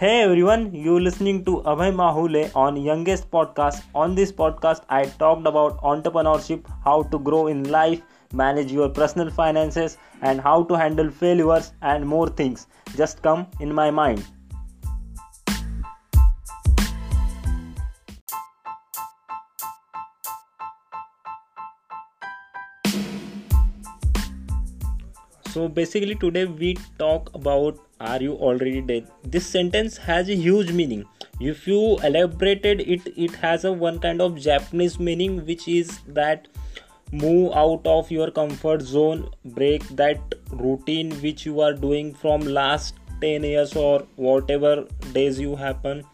Hey everyone, you listening to Abhay Mahule on Youngest Podcast. On this podcast, I talked about entrepreneurship, how to grow in life, manage your personal finances, and how to handle failures and more things. Just come in my mind. So basically, today we talk about are you already dead? This sentence has a huge meaning. If you elaborated it, it has a one kind of Japanese meaning, which is that move out of your comfort zone, break that routine which you are doing from last 10 years or whatever days you happen.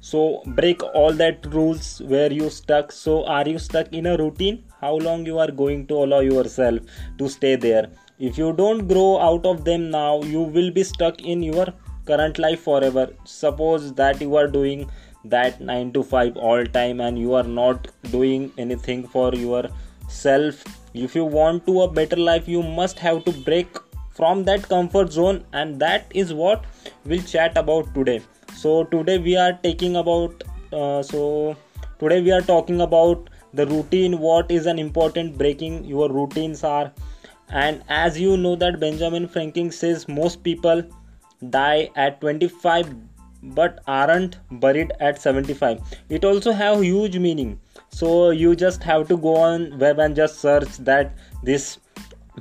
So break all that rules where you stuck. So are you stuck in a routine? How long you are going to allow yourself to stay there? If you don't grow out of them now you will be stuck in your current life forever. Suppose that you are doing that 9 to 5 all time and you are not doing anything for yourself. If you want to a better life you must have to break from that comfort zone and that is what we'll chat about today. So today we are taking about uh, so today we are talking about the routine. What is an important breaking? Your routines are and as you know that benjamin franklin says most people die at 25 but aren't buried at 75 it also have huge meaning. So you just have to go on web and just search that this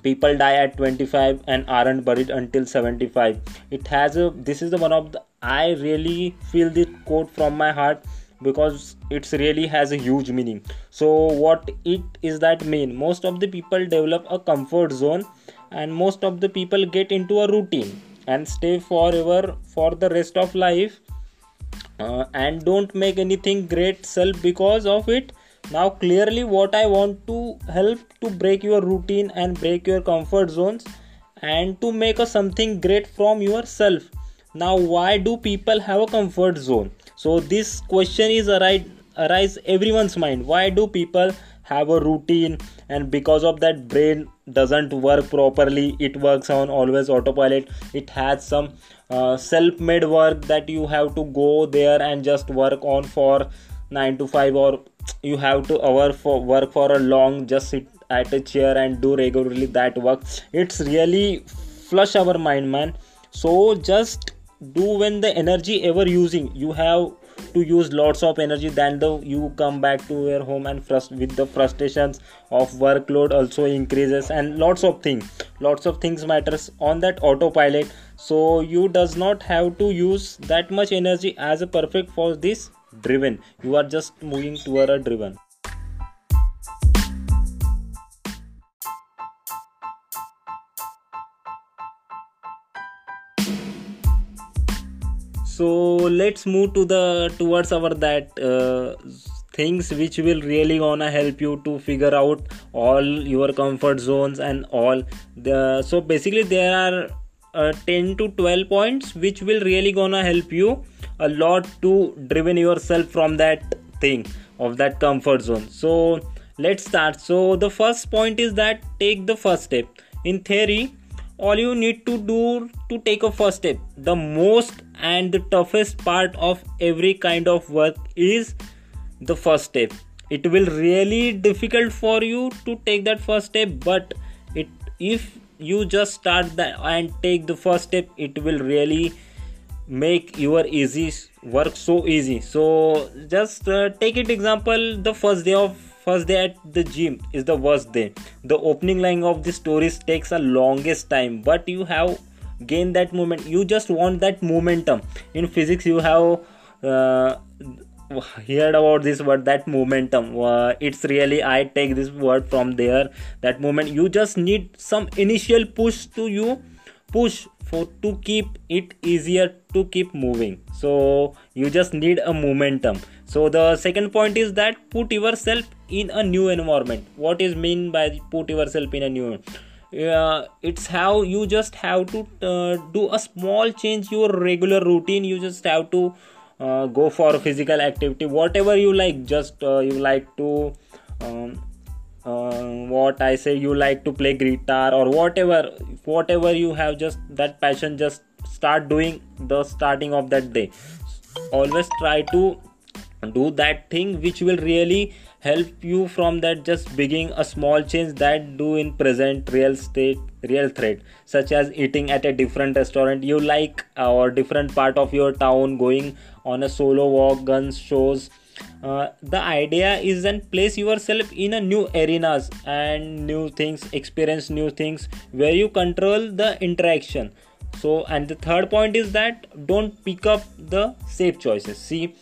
people die at 25 and aren't buried until 75 it has a this is the one of the i really feel this quote from my heart because it's really has a huge meaning. So what it is that mean most of the people develop a comfort zone and most of the people get into a routine and stay forever for the rest of life uh, and don't make anything great self because of it. Now clearly what i want to help to break your routine and break your comfort zones and to make a something great from yourself. Now why do people have a comfort zone so this question is arise arise everyone's mind. Why do people have a routine? And because of that brain doesn't work properly. It works on always autopilot. It has some uh, self-made work that you have to go there and just work on for 9 to 5 or you have to hour for work for a long just sit at a chair and do regularly that work. It's really flush our mind man. So just do when the energy ever using. You have to use lots of energy then the you come back to your home and frust- with the frustrations of workload also increases and lots of things lots of things matters on that autopilot. So you does not have to use that much energy as a perfect for this driven. You are just moving toward a driven so let's move to the towards our that uh, things which will really gonna help you to figure out all your comfort zones and all the so basically there are uh, 10 to 12 points which will really gonna help you a lot to driven yourself from that thing of that comfort zone. So let's start. So the first point is that take the first step. In theory all you need to do to take a first step. The most and the toughest part of every kind of work is the first step. It will really difficult for you to take that first step but it if you just start that and take the first step it will really make your easy work so easy. So just uh, take it example the first day of first day at the gym is the worst day. The opening line of the stories takes a longest time but you have gained that moment. You just want that momentum. In physics you have uh, heard about this word that momentum. Uh, it's really i take this word from there. That moment you just need some initial push to you push for to keep it easier to keep moving. So you just need a momentum. So the second point is that put yourself in a new environment. What is mean by put yourself in a new uh, it's how you just have to uh, do a small change your regular routine. You just have to uh, go for physical activity. Whatever you like just uh, you like to um, uh, what i say you like to play guitar or whatever whatever you have just that passion just start doing the starting of that day. Always try to do that thing which will really help you from that just beginning a small change that do in present real state real threat such as eating at a different restaurant. You like or different part of your town going on a solo walk guns shows. Uh, the idea is then place yourself in a new arenas and new things experience new things where you control the interaction. So and the third point is that don't pick up the safe choices. See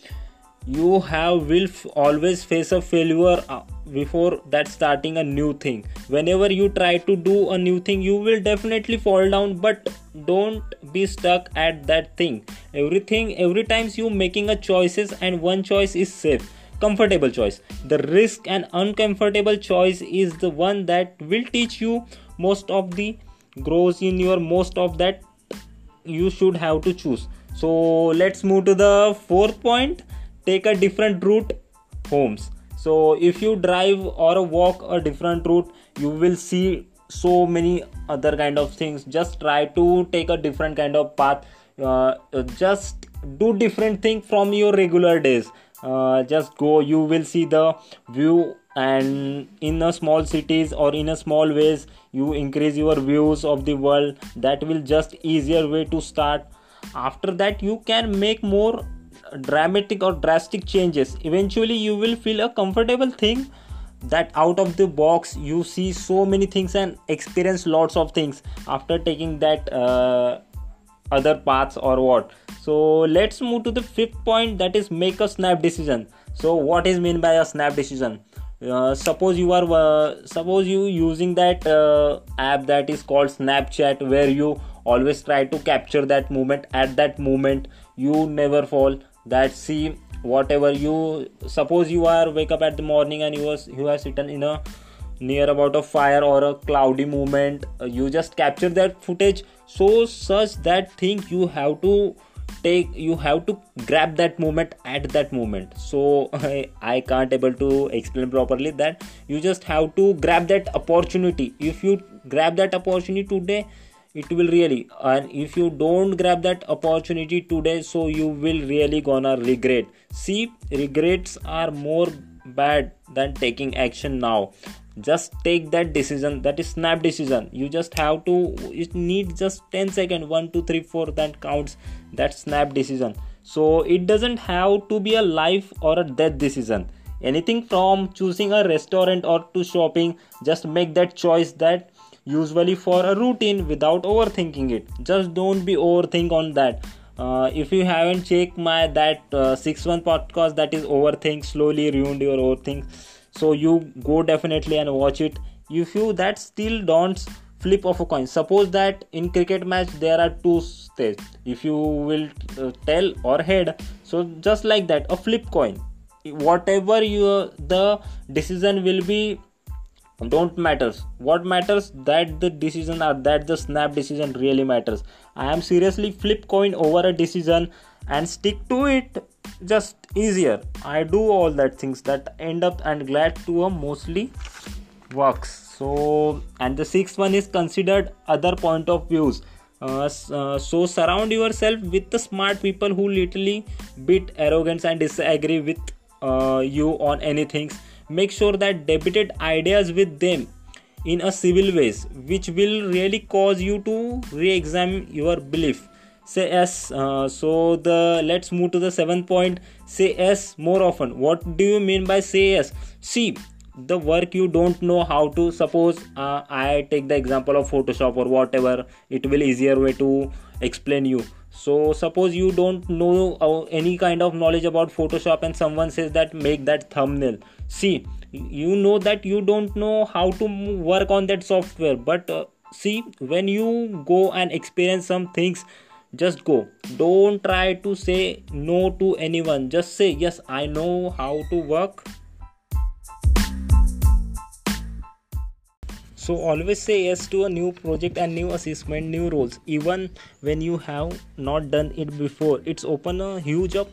you have will f- always face a failure uh, before that starting a new thing. Whenever you try to do a new thing you will definitely fall down but don't be stuck at that thing. Everything every times you making a choices and one choice is safe. Comfortable choice. The risk and uncomfortable choice is the one that will teach you most of the grows in your most of that you should have to choose. So let's move to the fourth point take a different route homes. So if you drive or walk a different route you will see so many other kind of things. Just try to take a different kind of path. Uh, just do different thing from your regular days. Uh, just go you will see the view and in a small cities or in a small ways you increase your views of the world. That will just easier way to start. After that you can make more dramatic or drastic changes eventually you will feel a comfortable thing that out of the box you see so many things and experience lots of things after taking that uh, other paths or what. So let's move to the fifth point that is make a snap decision. So what is mean by a snap decision? Uh, suppose you are uh, suppose you using that uh, app that is called snapchat where you always try to capture that moment. At that moment you never fall that see whatever you suppose you are wake up at the morning and you was you are sitting in a near about a fire or a cloudy moment uh, you just capture that footage so such that thing you have to take you have to grab that moment at that moment. So I, I can't able to explain properly that you just have to grab that opportunity. If you grab that opportunity today it will really and if you don't grab that opportunity today so you will really gonna regret. See regrets are more bad than taking action now. Just take that decision that is snap decision. You just have to it need just 10 seconds 1 2 3 4 that counts that snap decision. So it doesn't have to be a life or a death decision. Anything from choosing a restaurant or to shopping just make that choice that usually for a routine without overthinking it. Just don't be overthink on that. Uh, if you haven't checked my that uh, six one podcast that is overthink slowly ruined your overthink so you go definitely and watch it. If you that still don't flip of a coin. Suppose that in cricket match there are two stages if you will uh, tell or head so just like that a flip coin. Whatever you the decision will be don't matters. What matters that the decision or that the snap decision really matters. I am seriously flip coin over a decision and stick to it. Just easier. I do all that things that end up and glad to a mostly works. So and the sixth one is considered other point of views. Uh, uh, so surround yourself with the smart people who literally bit arrogance and disagree with uh, you on anything make sure that debated ideas with them in a civil ways which will really cause you to re-examine your belief. Say yes uh, so the let's move to the seventh point. Say yes more often. What do you mean by say yes? See the work you don't know how to suppose uh, i take the example of photoshop or whatever it will easier way to explain you. So suppose you don't know uh, any kind of knowledge about photoshop and someone says that make that thumbnail see you know that you don't know how to work on that software but uh, see when you go and experience some things just go. Don't try to say no to anyone. Just say yes i know how to work. So always say yes to a new project and new assessment new roles even when you have not done it before. It's open a huge up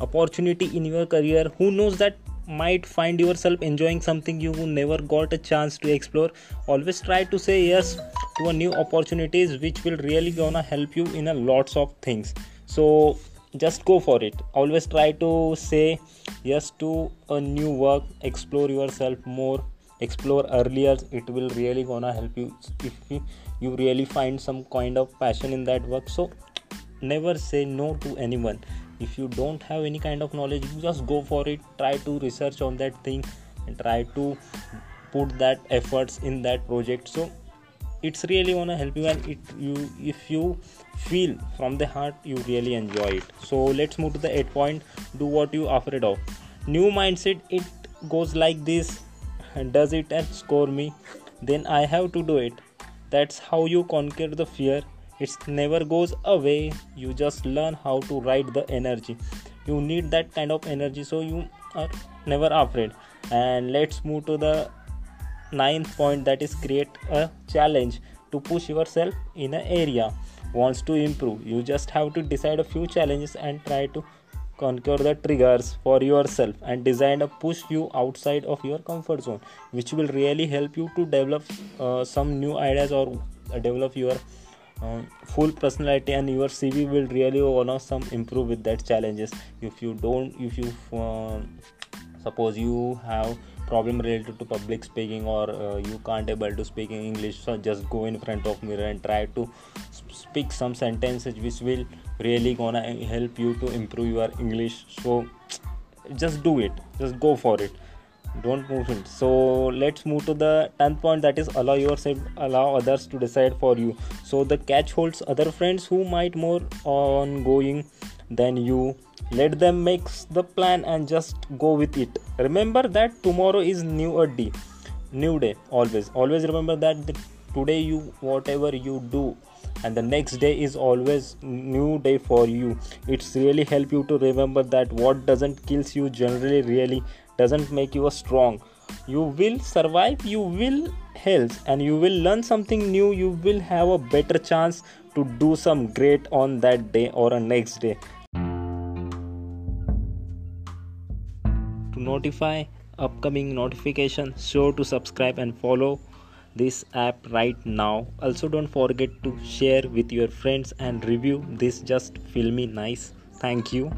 opportunity in your career. Who knows that might find yourself enjoying something you never got a chance to explore. Always try to say yes to a new opportunities which will really gonna help you in a lots of things. So just go for it. Always try to say yes to a new work. Explore yourself more. Explore earlier. It will really gonna help you if you, really find some kind of passion in that work. So never say no to anyone if you don't have any kind of knowledge just go for it. Try to research on that thing and try to put that efforts in that project. So it's really gonna help you and it you if you feel from the heart you really enjoy it. So let's move to the eight point. Do what you afraid of. New mindset it goes like this. Does it and score me? Then i have to do it. That's how you conquer the fear it never goes away. You just learn how to ride the energy. You need that kind of energy so you are never afraid. And let's move to the ninth point that is create a challenge to push yourself in an area. Wants to improve. You just have to decide a few challenges and try to conquer the triggers for yourself and design a push you outside of your comfort zone which will really help you to develop uh, some new ideas or develop your um, full personality and your cv will really wanna some improve with that challenges. If you don't if you uh, suppose you have problem related to public speaking or uh, you can't able to speak in english so just go in front of mirror and try to speak some sentences which will really gonna help you to improve your english. So just do it. Just go for it don't move it so let's move to the 10th point that is allow yourself allow others to decide for you. So the catch holds other friends who might more ongoing than you. Let them make the plan and just go with it. Remember that tomorrow is new a day. New day always. Always remember that the, today you whatever you do and the next day is always new day for you. It's really help you to remember that what doesn't kills you generally really doesn't make you a strong. You will survive you will health and you will learn something new. You will have a better chance to do some great on that day or a next day. To notify upcoming notification sure to subscribe and follow this app right now. Also don't forget to share with your friends and review. This just feel me nice. Thank you